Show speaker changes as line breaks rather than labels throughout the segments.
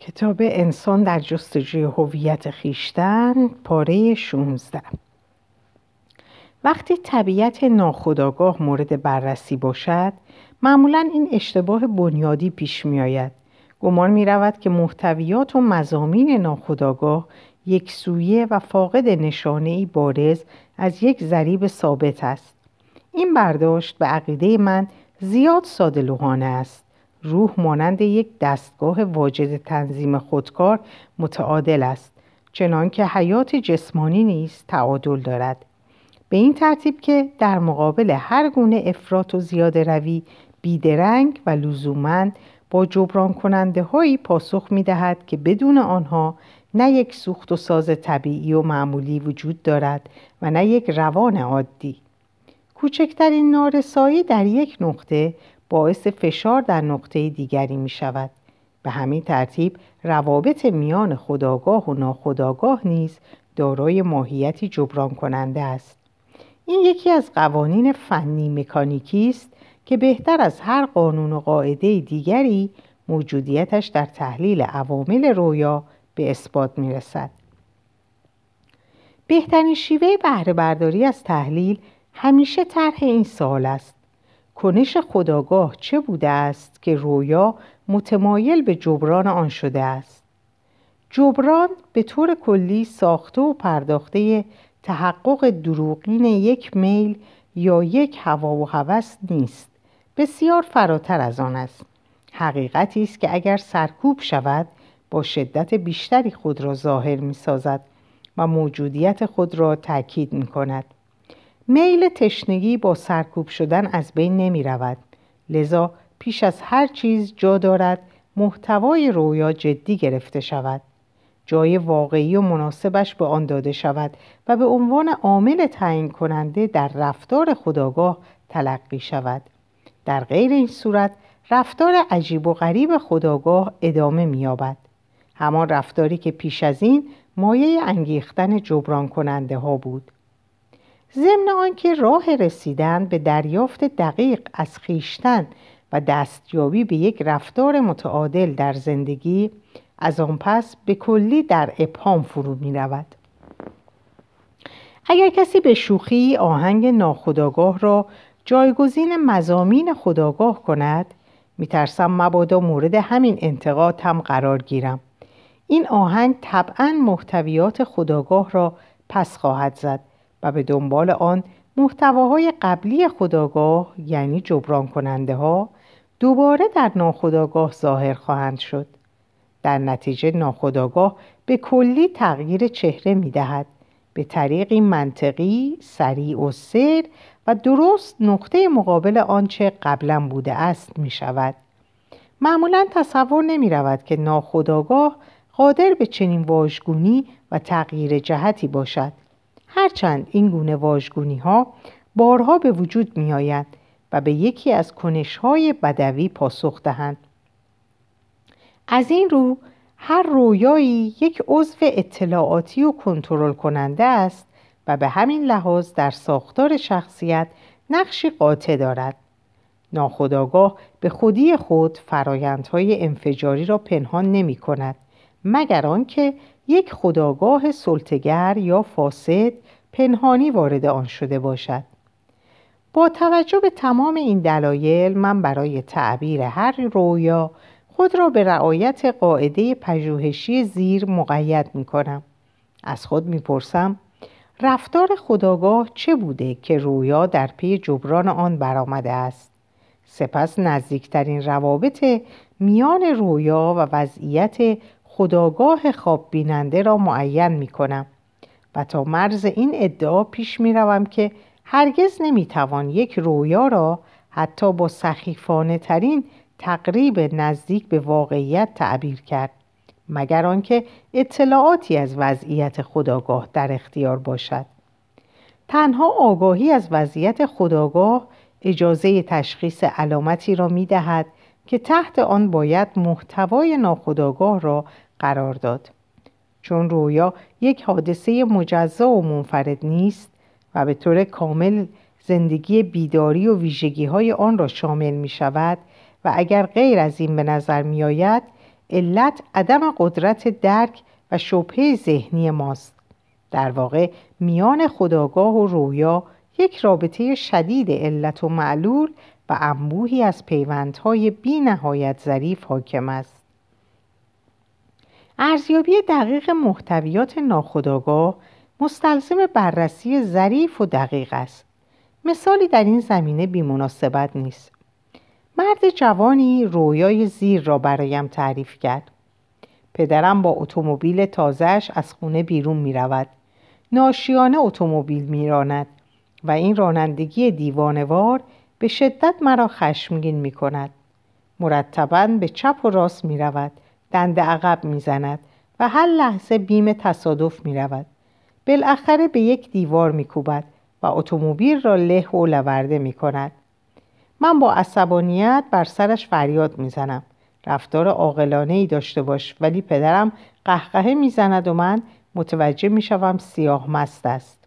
کتاب انسان در جستجوی هویت خیشتن پاره 16 وقتی طبیعت ناخودآگاه مورد بررسی باشد معمولا این اشتباه بنیادی پیش می آید گمان می رود که محتویات و مزامین ناخودآگاه یک سویه و فاقد نشانه ای بارز از یک ضریب ثابت است. این برداشت به عقیده من زیاد ساده است. روح مانند یک دستگاه واجد تنظیم خودکار متعادل است چنانکه حیات جسمانی نیز تعادل دارد. به این ترتیب که در مقابل هر گونه افراط و زیاده روی بیدرنگ و لزومند با جبران کننده هایی پاسخ می دهد که بدون آنها نه یک سوخت و ساز طبیعی و معمولی وجود دارد و نه یک روان عادی. کوچکترین نارسایی در یک نقطه باعث فشار در نقطه دیگری می شود. به همین ترتیب روابط میان خداگاه و ناخداگاه نیز دارای ماهیتی جبران کننده است. این یکی از قوانین فنی مکانیکی است که بهتر از هر قانون و قاعده دیگری موجودیتش در تحلیل عوامل رویا به اثبات می رسد. بهترین شیوه بهره برداری از تحلیل همیشه طرح این سوال است کنش خداگاه چه بوده است که رویا متمایل به جبران آن شده است؟ جبران به طور کلی ساخته و پرداخته تحقق دروغین یک میل یا یک هوا و هوس نیست. بسیار فراتر از آن است. حقیقتی است که اگر سرکوب شود با شدت بیشتری خود را ظاهر می سازد و موجودیت خود را تاکید می کند میل تشنگی با سرکوب شدن از بین نمی رود. لذا پیش از هر چیز جا دارد محتوای رویا جدی گرفته شود. جای واقعی و مناسبش به آن داده شود و به عنوان عامل تعیین کننده در رفتار خداگاه تلقی شود. در غیر این صورت رفتار عجیب و غریب خداگاه ادامه می‌یابد. همان رفتاری که پیش از این مایه انگیختن جبران کننده ها بود. ضمن آنکه راه رسیدن به دریافت دقیق از خیشتن و دستیابی به یک رفتار متعادل در زندگی از آن پس به کلی در ابهام فرو می رود. اگر کسی به شوخی آهنگ ناخداگاه را جایگزین مزامین خداگاه کند میترسم مبادا مورد همین انتقاد هم قرار گیرم این آهنگ طبعا محتویات خداگاه را پس خواهد زد و به دنبال آن محتواهای قبلی خداگاه یعنی جبران کننده ها دوباره در ناخداگاه ظاهر خواهند شد. در نتیجه ناخداگاه به کلی تغییر چهره می دهد به طریقی منطقی، سریع و سیر و درست نقطه مقابل آنچه قبلا بوده است می شود. معمولا تصور نمی رود که ناخداگاه قادر به چنین واژگونی و تغییر جهتی باشد. هرچند این گونه واژگونی ها بارها به وجود می آید و به یکی از کنش های بدوی پاسخ دهند. از این رو هر رویایی یک عضو اطلاعاتی و کنترل کننده است و به همین لحاظ در ساختار شخصیت نقشی قاطع دارد. ناخداگاه به خودی خود فرایندهای انفجاری را پنهان نمی کند مگر آنکه یک خداگاه سلطگر یا فاسد پنهانی وارد آن شده باشد با توجه به تمام این دلایل من برای تعبیر هر رویا خود را به رعایت قاعده پژوهشی زیر مقید می کنم. از خود می پرسم رفتار خداگاه چه بوده که رویا در پی جبران آن برآمده است سپس نزدیکترین روابط میان رویا و وضعیت خداگاه خواب بیننده را معین می کنم و تا مرز این ادعا پیش می روم که هرگز نمی توان یک رویا را حتی با سخیفانه ترین تقریب نزدیک به واقعیت تعبیر کرد مگر آنکه اطلاعاتی از وضعیت خداگاه در اختیار باشد. تنها آگاهی از وضعیت خداگاه اجازه تشخیص علامتی را می دهد که تحت آن باید محتوای ناخداگاه را قرار داد. چون رویا یک حادثه مجزا و منفرد نیست و به طور کامل زندگی بیداری و ویژگی های آن را شامل می شود و اگر غیر از این به نظر می آید علت عدم قدرت درک و شبهه ذهنی ماست. در واقع میان خداگاه و رویا یک رابطه شدید علت و معلول و انبوهی از پیوندهای بی نهایت ظریف حاکم است. ارزیابی دقیق محتویات ناخداگاه مستلزم بررسی ظریف و دقیق است. مثالی در این زمینه بیمناسبت نیست. مرد جوانی رویای زیر را برایم تعریف کرد. پدرم با اتومبیل تازهش از خونه بیرون می رود ناشیانه اتومبیل می راند و این رانندگی دیوانوار به شدت مرا خشمگین می کند مرتبا به چپ و راست می رود دند عقب می زند و هر لحظه بیم تصادف می رود بالاخره به یک دیوار می کوبد و اتومبیل را له و لورده می کند من با عصبانیت بر سرش فریاد می زنم رفتار عاقلانه ای داشته باش ولی پدرم قهقهه می‌زند و من متوجه می‌شوم سیاه مست است.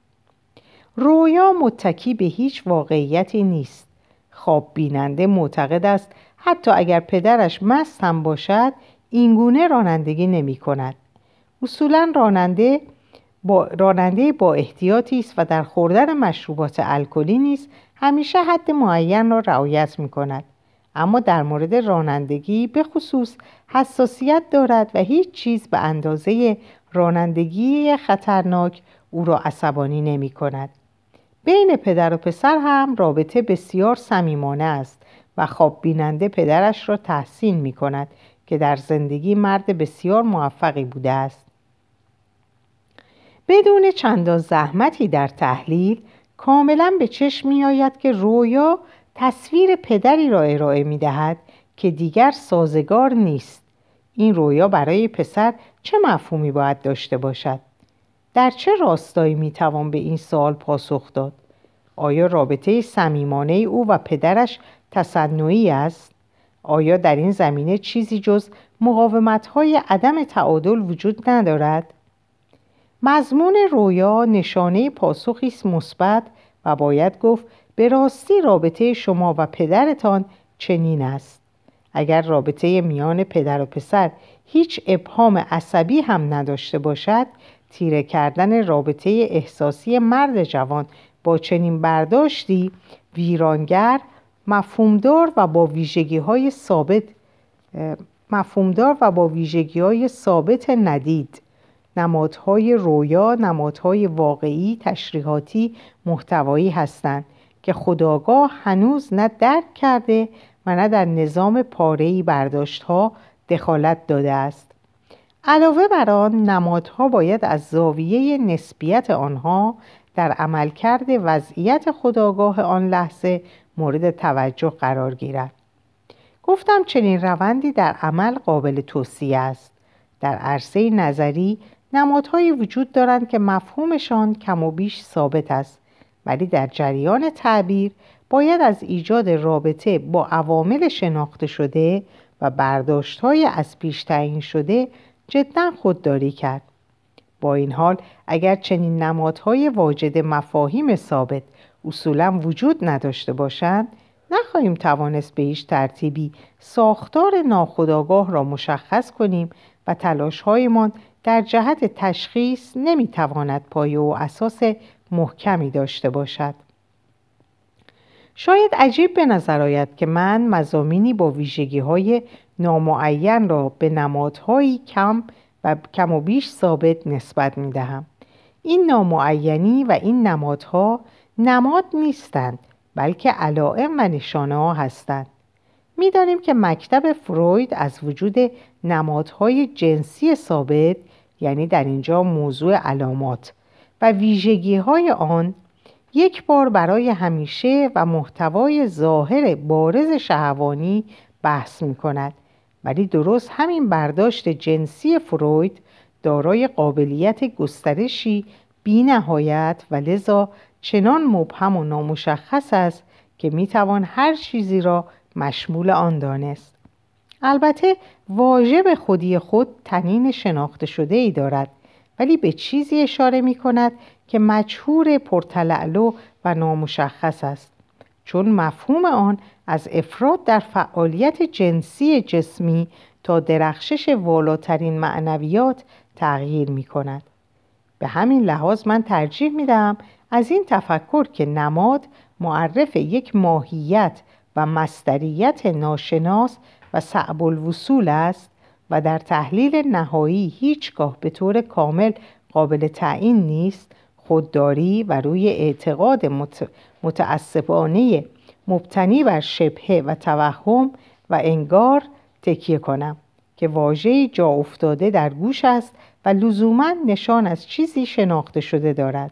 رویا متکی به هیچ واقعیتی نیست. خواب بیننده معتقد است حتی اگر پدرش مست هم باشد اینگونه رانندگی نمی کند اصولا راننده با راننده با احتیاطی است و در خوردن مشروبات الکلی نیز همیشه حد معین را رعایت می کند اما در مورد رانندگی به خصوص حساسیت دارد و هیچ چیز به اندازه رانندگی خطرناک او را عصبانی نمی کند. بین پدر و پسر هم رابطه بسیار صمیمانه است و خواب بیننده پدرش را تحسین می کند که در زندگی مرد بسیار موفقی بوده است. بدون چندان زحمتی در تحلیل کاملا به چشم می آید که رویا تصویر پدری را ارائه می دهد که دیگر سازگار نیست این رویا برای پسر چه مفهومی باید داشته باشد؟ در چه راستایی می توان به این سوال پاسخ داد؟ آیا رابطه صمیمانه او و پدرش تصنعی است؟ آیا در این زمینه چیزی جز مقاومت های عدم تعادل وجود ندارد؟ مضمون رویا نشانه پاسخی است مثبت و باید گفت به راستی رابطه شما و پدرتان چنین است اگر رابطه میان پدر و پسر هیچ ابهام عصبی هم نداشته باشد تیره کردن رابطه احساسی مرد جوان با چنین برداشتی ویرانگر مفهومدار و با ویژگی های ثابت مفهومدار و با ویژگی های ثابت ندید. نمادهای رویا نمادهای واقعی تشریحاتی محتوایی هستند که خداگاه هنوز نه درک کرده و نه در نظام پارهی برداشت ها دخالت داده است. علاوه بر آن نمادها باید از زاویه نسبیت آنها در عملکرد وضعیت خداگاه آن لحظه مورد توجه قرار گیرد. گفتم چنین روندی در عمل قابل توصیه است. در عرصه نظری نمادهایی وجود دارند که مفهومشان کم و بیش ثابت است ولی در جریان تعبیر باید از ایجاد رابطه با عوامل شناخته شده و برداشت های از پیش تعیین شده جدا خودداری کرد. با این حال اگر چنین نمادهای واجد مفاهیم ثابت اصولا وجود نداشته باشند نخواهیم توانست به هیچ ترتیبی ساختار ناخودآگاه را مشخص کنیم و تلاشهایمان در جهت تشخیص نمی‌تواند پایه و اساس محکمی داشته باشد. شاید عجیب به نظر آید که من مزامینی با ویژگی های نامعین را به نمادهایی کم و کم و بیش ثابت نسبت می دهم. این نامعینی و این نمادها نماد نیستند بلکه علائم و نشانه ها هستند. می‌دانیم که مکتب فروید از وجود نمادهای جنسی ثابت یعنی در اینجا موضوع علامات و ویژگی های آن یک بار برای همیشه و محتوای ظاهر بارز شهوانی بحث می کند ولی درست همین برداشت جنسی فروید دارای قابلیت گسترشی بی نهایت و لذا چنان مبهم و نامشخص است که می توان هر چیزی را مشمول آن دانست. البته واژه به خودی خود تنین شناخته شده ای دارد ولی به چیزی اشاره می کند که مجهور پرتلعلو و نامشخص است چون مفهوم آن از افراد در فعالیت جنسی جسمی تا درخشش والاترین معنویات تغییر می کند. به همین لحاظ من ترجیح می دهم از این تفکر که نماد معرف یک ماهیت و مستریت ناشناس و صعب الوصول است و در تحلیل نهایی هیچگاه به طور کامل قابل تعیین نیست خودداری و روی اعتقاد متعصبانه مبتنی بر شبهه و توهم و انگار تکیه کنم که واژه جا افتاده در گوش است و لزوما نشان از چیزی شناخته شده دارد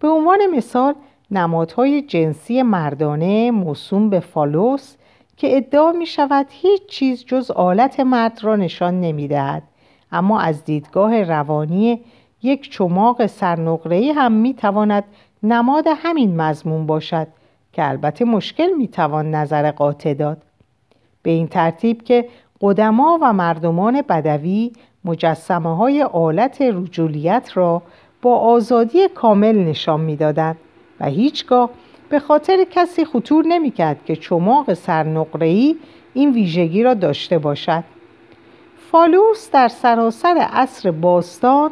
به عنوان مثال نمادهای جنسی مردانه موسوم به فالوس که ادعا می شود هیچ چیز جز آلت مرد را نشان نمی دهد. اما از دیدگاه روانی یک چماق سرنقره‌ای هم می تواند نماد همین مضمون باشد که البته مشکل می توان نظر قاطع داد. به این ترتیب که قدما و مردمان بدوی مجسمه های آلت رجولیت را با آزادی کامل نشان می‌دادند و هیچگاه به خاطر کسی خطور نمی‌کرد که چماق سرنقره‌ای این ویژگی را داشته باشد. فالوس در سراسر عصر باستان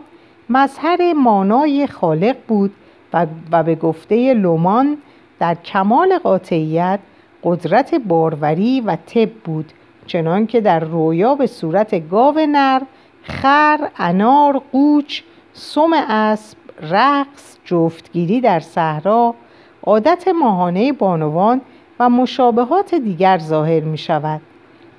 مظهر مانای خالق بود و, و به گفته لومان در کمال قاطعیت قدرت باروری و طب بود چنان که در رویا به صورت گاو نر خر انار قوچ سم اسب رقص جفتگیری در صحرا عادت ماهانه بانوان و مشابهات دیگر ظاهر می شود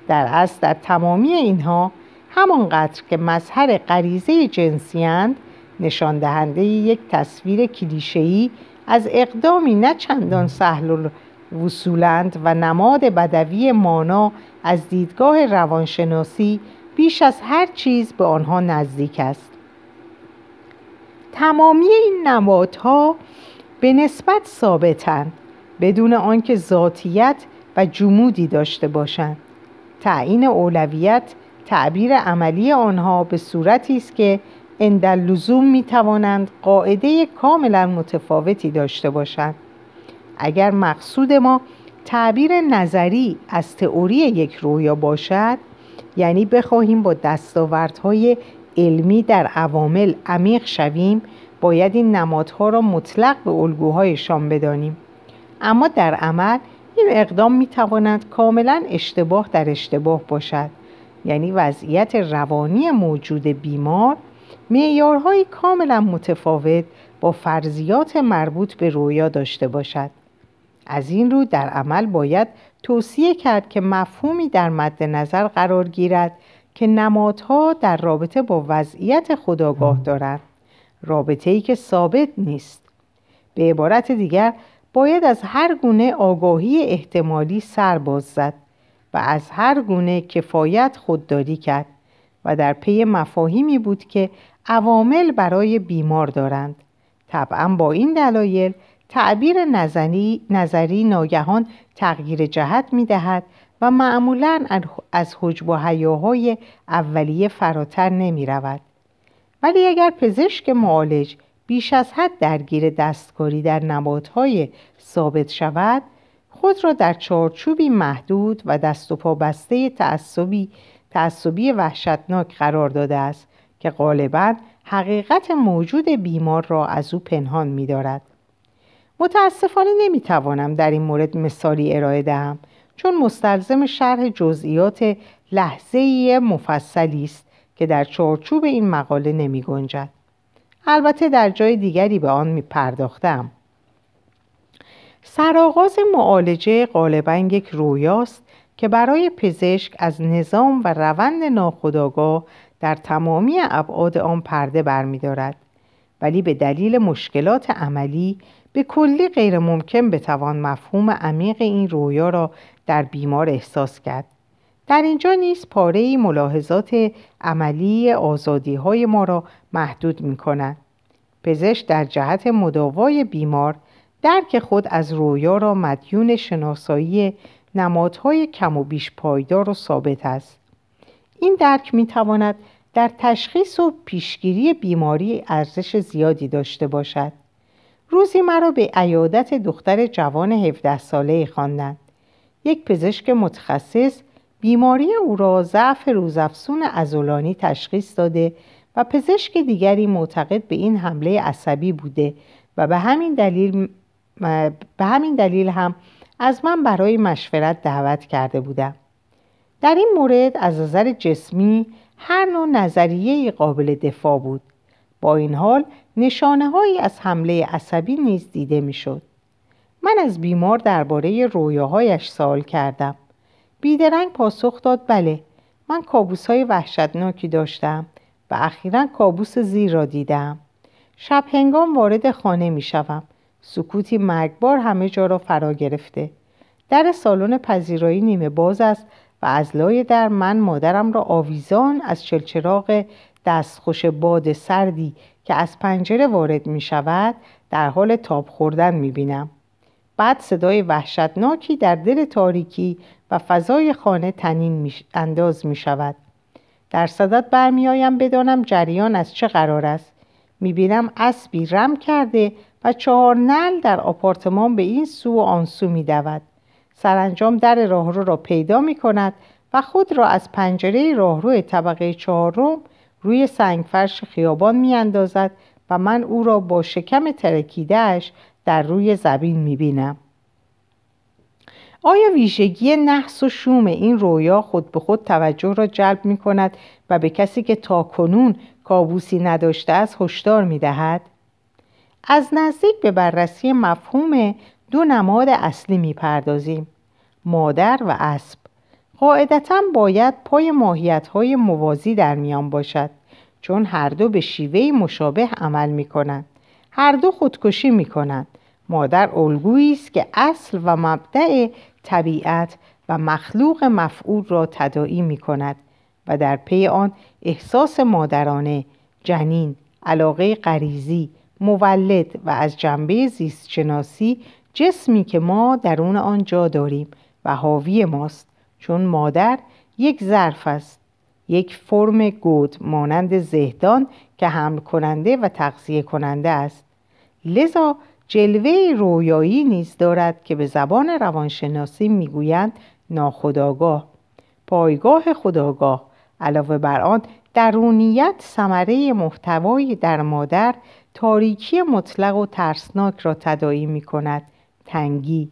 در اصل در تمامی اینها همانقدر که مظهر غریزه جنسیند نشان دهنده یک تصویر کلیشه‌ای از اقدامی نه چندان سهل وصولند و نماد بدوی مانا از دیدگاه روانشناسی بیش از هر چیز به آنها نزدیک است. تمامی این نمادها به نسبت ثابتند بدون آنکه ذاتیت و جمودی داشته باشند. تعیین اولویت تعبیر عملی آنها به صورتی است که اندل لزوم می توانند قاعده کاملا متفاوتی داشته باشند. اگر مقصود ما تعبیر نظری از تئوری یک رویا باشد یعنی بخواهیم با دستاوردهای علمی در عوامل عمیق شویم باید این نمادها را مطلق به الگوهایشان بدانیم. اما در عمل این اقدام می تواند کاملا اشتباه در اشتباه باشد. یعنی وضعیت روانی موجود بیمار معیارهایی کاملا متفاوت با فرضیات مربوط به رویا داشته باشد. از این رو در عمل باید توصیه کرد که مفهومی در مد نظر قرار گیرد که نمادها در رابطه با وضعیت خداگاه دارند. رابطه ای که ثابت نیست. به عبارت دیگر باید از هر گونه آگاهی احتمالی سر باز زد. از هر گونه کفایت خودداری کرد و در پی مفاهیمی بود که عوامل برای بیمار دارند طبعا با این دلایل تعبیر نظری, نظری ناگهان تغییر جهت می دهد و معمولا از حجب و حیاهای اولیه فراتر نمی رود. ولی اگر پزشک معالج بیش از حد درگیر دستکاری در نباتهای ثابت شود خود را در چارچوبی محدود و دست و پا بسته تعصبی تعصبی وحشتناک قرار داده است که غالبا حقیقت موجود بیمار را از او پنهان می دارد. متاسفانه نمی توانم در این مورد مثالی ارائه دهم چون مستلزم شرح جزئیات لحظه مفصلی است که در چارچوب این مقاله نمی گنجد. البته در جای دیگری به آن می پرداختم. سرآغاز معالجه غالبا یک رویاست که برای پزشک از نظام و روند ناخودآگاه در تمامی ابعاد آن پرده برمیدارد ولی به دلیل مشکلات عملی به کلی غیر ممکن بتوان مفهوم عمیق این رویا را در بیمار احساس کرد در اینجا نیز پاره ملاحظات عملی آزادی های ما را محدود می کند. پزشک در جهت مداوای بیمار درک خود از رویا را مدیون شناسایی نمادهای کم و بیش پایدار و ثابت است. این درک می تواند در تشخیص و پیشگیری بیماری ارزش زیادی داشته باشد. روزی مرا به عیادت دختر جوان 17 ساله خواندند. یک پزشک متخصص بیماری او را ضعف روزافزون ازولانی تشخیص داده و پزشک دیگری معتقد به این حمله عصبی بوده و به همین دلیل, به همین دلیل هم از من برای مشورت دعوت کرده بودم در این مورد از نظر جسمی هر نوع نظریه قابل دفاع بود با این حال نشانه هایی از حمله عصبی نیز دیده می‌شد. من از بیمار درباره رویاهایش سوال کردم بیدرنگ پاسخ داد بله من کابوس های وحشتناکی داشتم و اخیرا کابوس زیر را دیدم شب هنگام وارد خانه می شوم. سکوتی مرگبار همه جا را فرا گرفته در سالن پذیرایی نیمه باز است و از لای در من مادرم را آویزان از چلچراغ دستخوش باد سردی که از پنجره وارد می شود در حال تاب خوردن می بینم. بعد صدای وحشتناکی در دل تاریکی و فضای خانه تنین انداز می شود. در صدت برمیآیم بدانم جریان از چه قرار است. می بینم اسبی رم کرده و چهار نل در آپارتمان به این سو و آن سو می دود. سرانجام در راهرو را پیدا می کند و خود را از پنجره راهرو طبقه چهارم روی سنگفرش خیابان می اندازد و من او را با شکم ترکیدهش در روی زبین می بینم. آیا ویژگی نحس و شوم این رویا خود به خود توجه را جلب می کند و به کسی که تا کنون کابوسی نداشته است هشدار می دهد؟ از نزدیک به بررسی مفهوم دو نماد اصلی می پردازیم. مادر و اسب قاعدتا باید پای ماهیت های موازی در میان باشد چون هر دو به شیوه مشابه عمل می کنند. هر دو خودکشی می کنند. مادر الگویی است که اصل و مبدع طبیعت و مخلوق مفعول را تداعی می کند و در پی آن احساس مادرانه، جنین، علاقه غریزی، مولد و از جنبه زیستشناسی جسمی که ما درون آن جا داریم و حاوی ماست. چون مادر یک ظرف است یک فرم گود مانند زهدان که حمل کننده و تغذیه کننده است. لذا جلوه رویایی نیز دارد که به زبان روانشناسی می‌گویند ناخداگاه پایگاه خداگاه علاوه بر آن درونیت ثمره محتوایی در مادر تاریکی مطلق و ترسناک را تدایی می کند تنگی.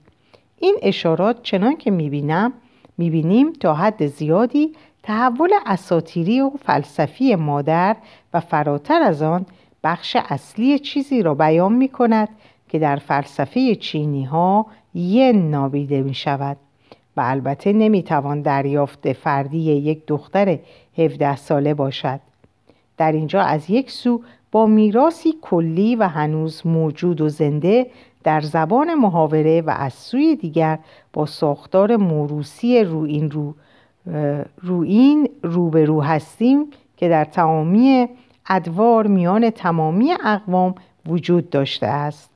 این اشارات چنان که می‌بینم می‌بینیم تا حد زیادی تحول اساتیری و فلسفی مادر و فراتر از آن بخش اصلی چیزی را بیان می کند که در فلسفه چینی ها ین نابیده می شود و البته نمی توان دریافت فردی یک دختر 17 ساله باشد. در اینجا از یک سو با میراسی کلی و هنوز موجود و زنده در زبان محاوره و از سوی دیگر با ساختار موروسی رو روین رو به رو هستیم که در تمامی ادوار میان تمامی اقوام وجود داشته است.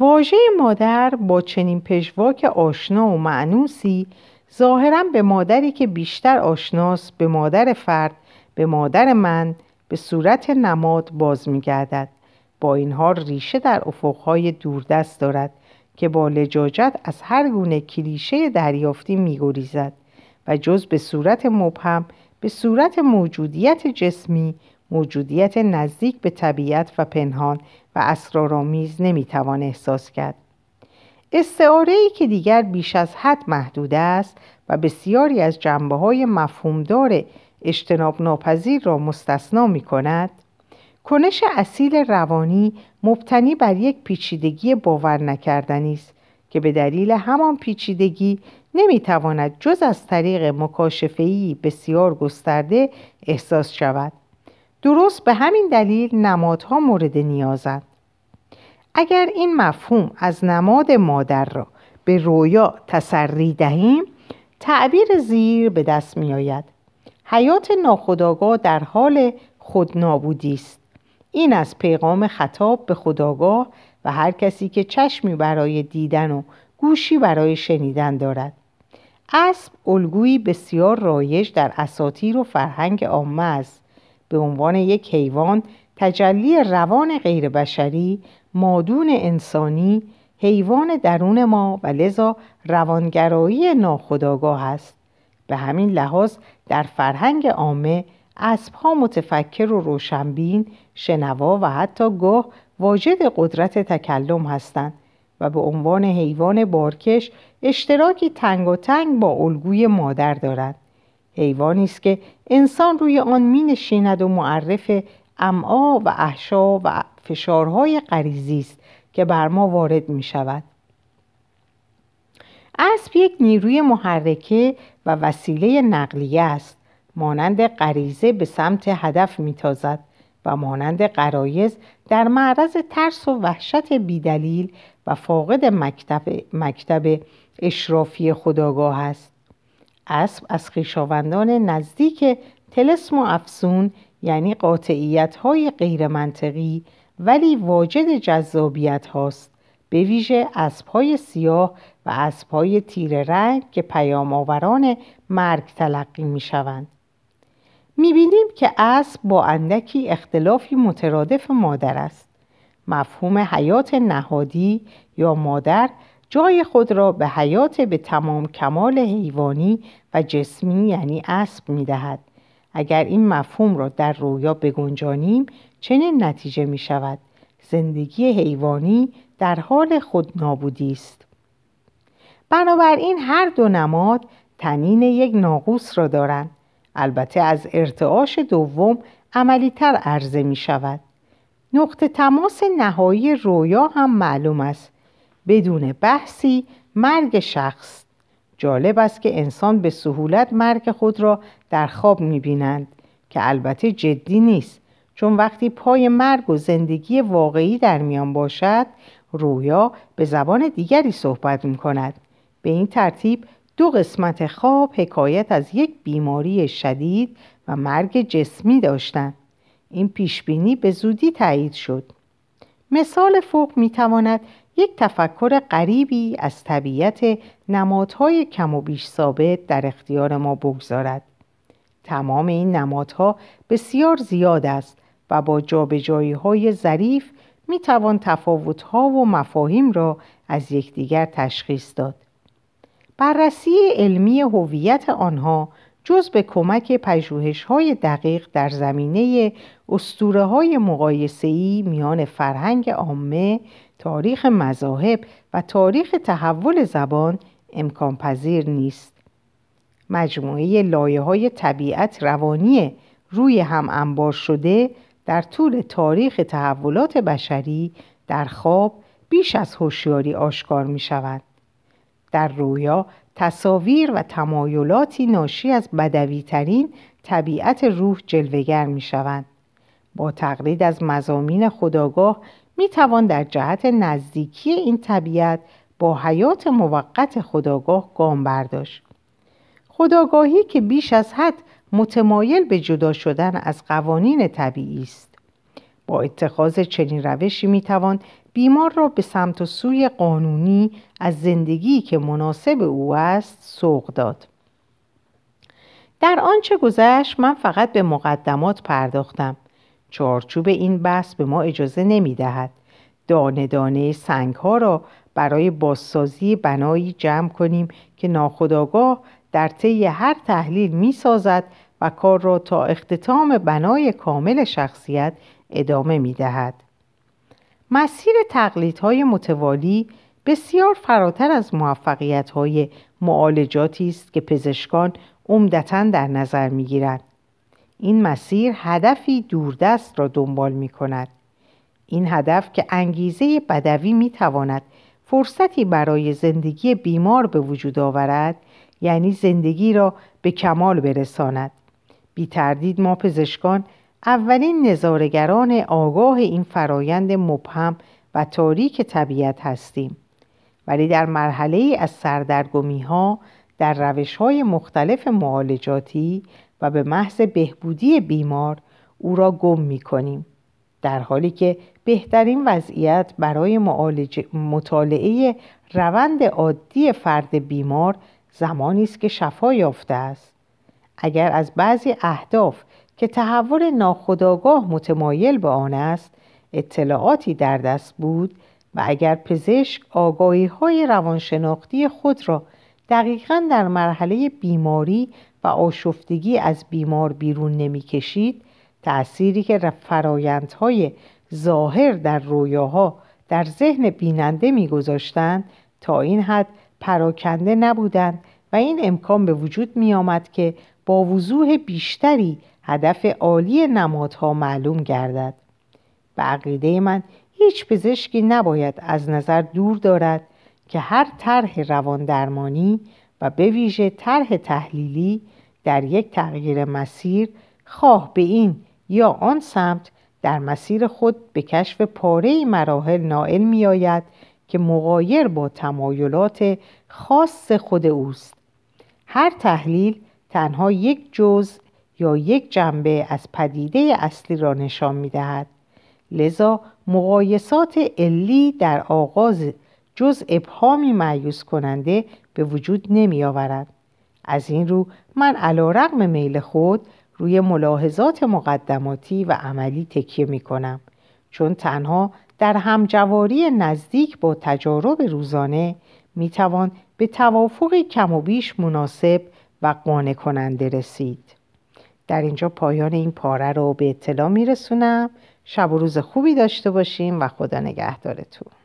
واژه مادر با چنین پژواک آشنا و معنوسی ظاهرا به مادری که بیشتر آشناست به مادر فرد به مادر من به صورت نماد باز میگردد. با این حال ریشه در افقهای دوردست دارد که با لجاجت از هر گونه کلیشه دریافتی میگریزد و جز به صورت مبهم به صورت موجودیت جسمی موجودیت نزدیک به طبیعت و پنهان و اسرارآمیز نمی‌توان احساس کرد. استعاره ای که دیگر بیش از حد محدود است و بسیاری از جنبه های مفهومدار اجتناب ناپذیر را مستثنا می کند کنش اصیل روانی مبتنی بر یک پیچیدگی باور نکردنی است که به دلیل همان پیچیدگی نمی‌تواند جز از طریق مکاشفه‌ای بسیار گسترده احساس شود. درست به همین دلیل نمادها مورد نیازند اگر این مفهوم از نماد مادر را به رویا تسری دهیم تعبیر زیر به دست می آید حیات ناخداگاه در حال خودنابودی است. این از پیغام خطاب به خداگاه و هر کسی که چشمی برای دیدن و گوشی برای شنیدن دارد. اسب الگویی بسیار رایج در اساطیر و فرهنگ عامه است. به عنوان یک حیوان تجلی روان غیربشری مادون انسانی حیوان درون ما و لذا روانگرایی ناخودآگاه است. به همین لحاظ در فرهنگ عامه اسبها متفکر و روشنبین شنوا و حتی گاه واجد قدرت تکلم هستند و به عنوان حیوان بارکش اشتراکی تنگ و تنگ با الگوی مادر دارند. حیوانی است که انسان روی آن می نشیند و معرف امعا و احشا و فشارهای غریزی است که بر ما وارد می شود. اسب یک نیروی محرکه و وسیله نقلیه است. مانند غریزه به سمت هدف میتازد و مانند قرایز در معرض ترس و وحشت بیدلیل و فاقد مکتب, مکتب اشرافی خداگاه است. اسب از خویشاوندان نزدیک تلسم و افسون یعنی قاطعیت های غیر منطقی ولی واجد جذابیت هاست به ویژه اسبهای سیاه و اسبهای تیر رنگ که پیام آوران مرگ تلقی می شوند. می بینیم که اسب با اندکی اختلافی مترادف مادر است. مفهوم حیات نهادی یا مادر جای خود را به حیات به تمام کمال حیوانی و جسمی یعنی اسب می دهد. اگر این مفهوم را در رویا بگنجانیم چنین نتیجه می شود زندگی حیوانی در حال خود نابودی است. بنابراین هر دو نماد تنین یک ناقوس را دارند. البته از ارتعاش دوم عملیتر عرضه می شود نقطه تماس نهایی رویا هم معلوم است. بدون بحثی مرگ شخص. جالب است که انسان به سهولت مرگ خود را در خواب می بینند که البته جدی نیست. چون وقتی پای مرگ و زندگی واقعی در میان باشد رویا به زبان دیگری صحبت می کند به این ترتیب دو قسمت خواب حکایت از یک بیماری شدید و مرگ جسمی داشتند. این پیشبینی به زودی تایید شد. مثال فوق می تواند یک تفکر غریبی از طبیعت نمادهای کم و بیش ثابت در اختیار ما بگذارد تمام این نمادها بسیار زیاد است و با جابجایی های ظریف می توان و مفاهیم را از یکدیگر تشخیص داد. بررسی علمی هویت آنها جز به کمک پژوهش های دقیق در زمینه اسطوره های مقایسه‌ای میان فرهنگ عامه، تاریخ مذاهب و تاریخ تحول زبان امکان پذیر نیست. مجموعه لایه های طبیعت روانی روی هم انبار شده در طول تاریخ تحولات بشری در خواب بیش از هوشیاری آشکار می شود. در رویا تصاویر و تمایلاتی ناشی از بدویترین طبیعت روح جلوگر می شوند. با تقلید از مزامین خداگاه می توان در جهت نزدیکی این طبیعت با حیات موقت خداگاه گام برداشت. خداگاهی که بیش از حد متمایل به جدا شدن از قوانین طبیعی است. با اتخاذ چنین روشی می‌توان بیمار را به سمت و سوی قانونی از زندگی که مناسب او است سوق داد. در آنچه گذشت من فقط به مقدمات پرداختم. چارچوب این بحث به ما اجازه نمی دهد دانه دانه سنگ ها را برای بازسازی بنایی جمع کنیم که ناخداگاه در طی هر تحلیل می سازد و کار را تا اختتام بنای کامل شخصیت ادامه می دهد. مسیر تقلیدهای متوالی بسیار فراتر از موفقیت های معالجاتی است که پزشکان عمدتا در نظر می گیرند. این مسیر هدفی دوردست را دنبال می کند. این هدف که انگیزه بدوی می تواند فرصتی برای زندگی بیمار به وجود آورد یعنی زندگی را به کمال برساند بی تردید ما پزشکان اولین نظارگران آگاه این فرایند مبهم و تاریک طبیعت هستیم ولی در مرحله از سردرگمی ها در روش های مختلف معالجاتی و به محض بهبودی بیمار او را گم می کنیم در حالی که بهترین وضعیت برای مطالعه روند عادی فرد بیمار زمانی است که شفا یافته است. اگر از بعضی اهداف که تحول ناخودآگاه متمایل به آن است اطلاعاتی در دست بود و اگر پزشک آگاهی های روانشناختی خود را دقیقا در مرحله بیماری و آشفتگی از بیمار بیرون نمی‌کشید تأثیری که فرایندهای ظاهر در رویاها در ذهن بیننده میگذاشتند تا این حد پراکنده نبودند و این امکان به وجود می آمد که با وضوح بیشتری هدف عالی نمادها معلوم گردد. به عقیده من هیچ پزشکی نباید از نظر دور دارد که هر طرح روان درمانی و به ویژه طرح تحلیلی در یک تغییر مسیر خواه به این یا آن سمت در مسیر خود به کشف پاره مراحل نائل می آید که مغایر با تمایلات خاص خود اوست هر تحلیل تنها یک جز یا یک جنبه از پدیده اصلی را نشان می دهد. لذا مقایسات علی در آغاز جز ابهامی معیوس کننده به وجود نمی آورد. از این رو من علا رقم میل خود روی ملاحظات مقدماتی و عملی تکیه می کنم چون تنها در همجواری نزدیک با تجارب روزانه می توان به توافقی کم و بیش مناسب و قانع کننده رسید. در اینجا پایان این پاره رو به اطلاع می رسونم شب و روز خوبی داشته باشیم و خدا نگهدارتون.